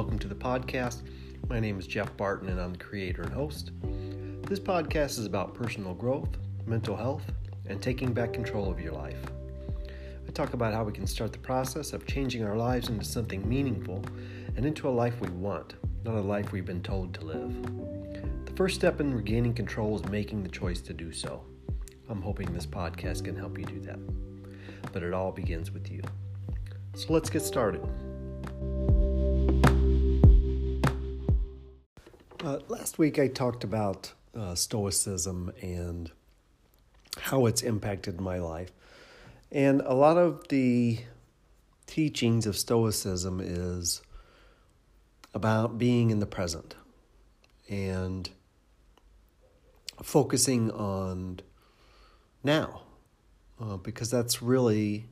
welcome to the podcast. My name is Jeff Barton, and I'm the creator and host. This podcast is about personal growth, mental health, and taking back control of your life. I talk about how we can start the process of changing our lives into something meaningful and into a life we want, not a life we've been told to live. The first step in regaining control is making the choice to do so. I'm hoping this podcast can help you do that. But it all begins with you. So let's get started. Uh, last week I talked about uh, Stoicism and how it's impacted my life. And a lot of the teachings of Stoicism is about being in the present and focusing on now uh, because that's really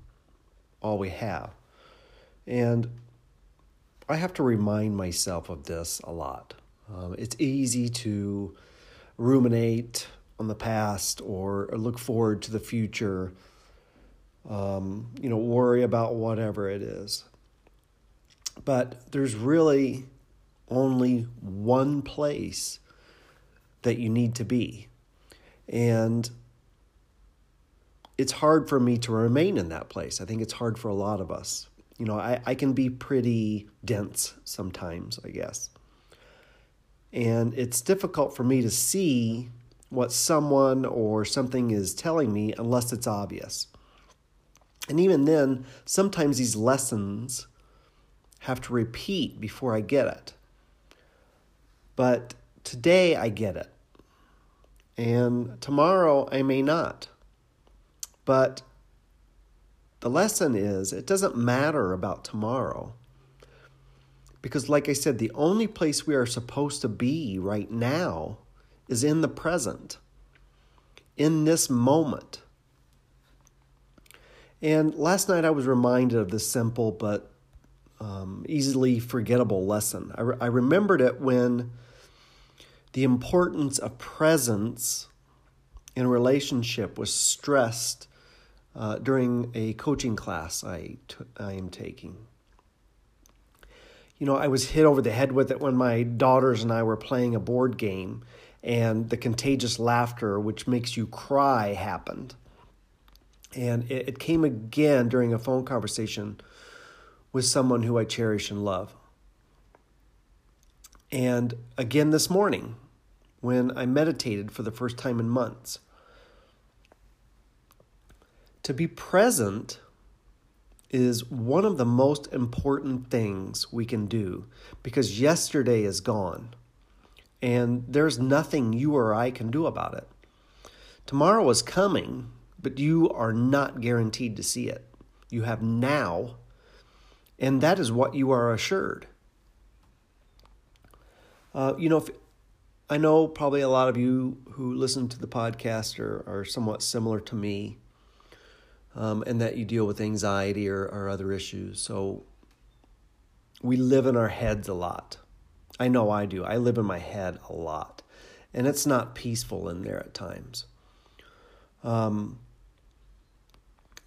all we have. And I have to remind myself of this a lot. Um, it's easy to ruminate on the past or, or look forward to the future, um, you know, worry about whatever it is. But there's really only one place that you need to be. And it's hard for me to remain in that place. I think it's hard for a lot of us. You know, I, I can be pretty dense sometimes, I guess. And it's difficult for me to see what someone or something is telling me unless it's obvious. And even then, sometimes these lessons have to repeat before I get it. But today I get it. And tomorrow I may not. But the lesson is it doesn't matter about tomorrow. Because, like I said, the only place we are supposed to be right now is in the present, in this moment. And last night I was reminded of this simple but um, easily forgettable lesson. I, re- I remembered it when the importance of presence in a relationship was stressed uh, during a coaching class I, t- I am taking. You know, I was hit over the head with it when my daughters and I were playing a board game, and the contagious laughter, which makes you cry, happened. And it, it came again during a phone conversation with someone who I cherish and love. And again this morning, when I meditated for the first time in months. To be present is one of the most important things we can do because yesterday is gone and there's nothing you or I can do about it. Tomorrow is coming, but you are not guaranteed to see it. You have now, and that is what you are assured. Uh, you know, if, I know probably a lot of you who listen to the podcast are, are somewhat similar to me um, and that you deal with anxiety or, or other issues. So we live in our heads a lot. I know I do. I live in my head a lot, and it's not peaceful in there at times. Um,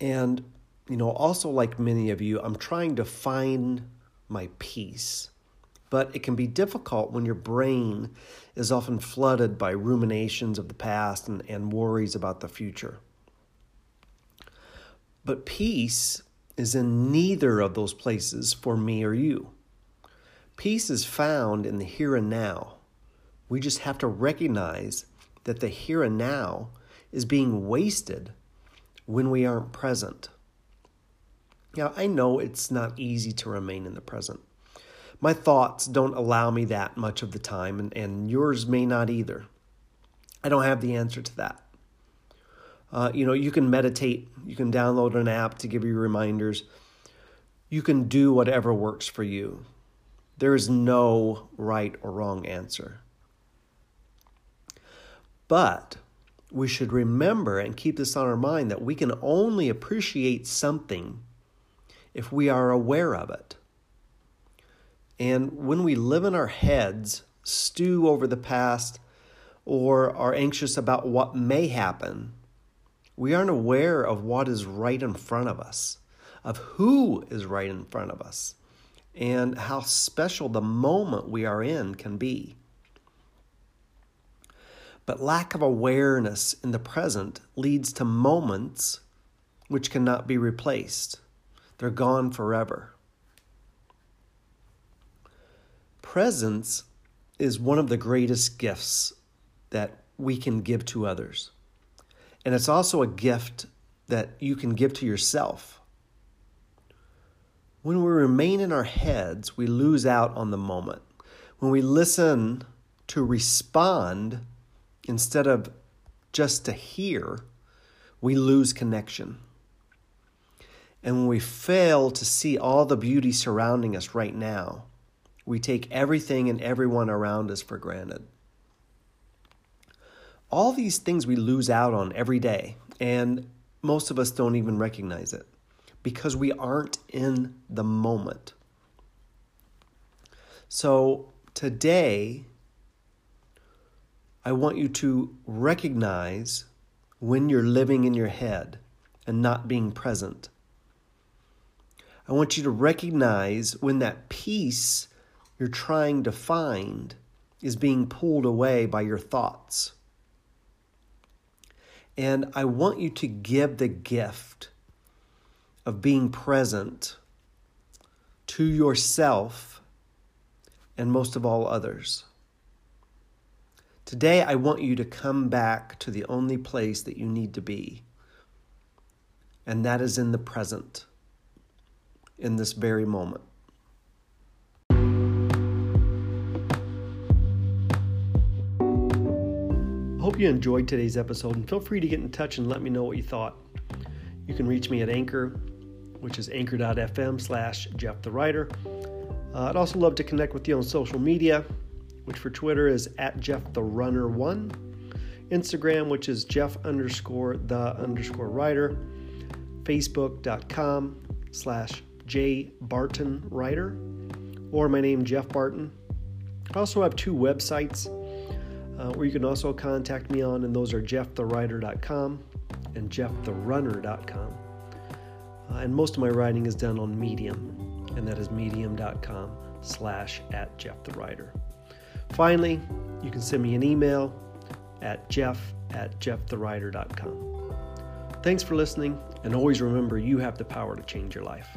and, you know, also like many of you, I'm trying to find my peace. But it can be difficult when your brain is often flooded by ruminations of the past and, and worries about the future. But peace is in neither of those places for me or you. Peace is found in the here and now. We just have to recognize that the here and now is being wasted when we aren't present. Now, I know it's not easy to remain in the present. My thoughts don't allow me that much of the time, and, and yours may not either. I don't have the answer to that. Uh, you know, you can meditate, you can download an app to give you reminders. You can do whatever works for you. There is no right or wrong answer. But we should remember and keep this on our mind that we can only appreciate something if we are aware of it. And when we live in our heads, stew over the past, or are anxious about what may happen, we aren't aware of what is right in front of us, of who is right in front of us. and how special the moment we are in can be. But lack of awareness in the present leads to moments which cannot be replaced. They're gone forever. Presence is one of the greatest gifts that we can give to others. And it's also a gift that you can give to yourself. When we remain in our heads, we lose out on the moment. When we listen to respond instead of just to hear, we lose connection. And when we fail to see all the beauty surrounding us right now, we take everything and everyone around us for granted. All these things we lose out on every day, and most of us don't even recognize it because we aren't in the moment. So today, I want you to recognize when you're living in your head and not being present. I want you to recognize when that peace you're trying to find is being pulled away by your thoughts. And I want you to give the gift of being present to yourself and most of all others. Today, I want you to come back to the only place that you need to be, and that is in the present, in this very moment. Hope you enjoyed today's episode and feel free to get in touch and let me know what you thought. You can reach me at Anchor, which is anchor.fm slash Jeff the Writer. Uh, I'd also love to connect with you on social media, which for Twitter is at Jeff the Runner One, Instagram, which is Jeff underscore the underscore writer, Facebook.com slash J Barton Writer, or my name Jeff Barton. I also have two websites uh, where you can also contact me on, and those are jeffthewriter.com and jefftherunner.com. Uh, and most of my writing is done on Medium, and that is medium.com slash at Jeff the Writer. Finally, you can send me an email at jeff at jeffthewriter.com. Thanks for listening, and always remember you have the power to change your life.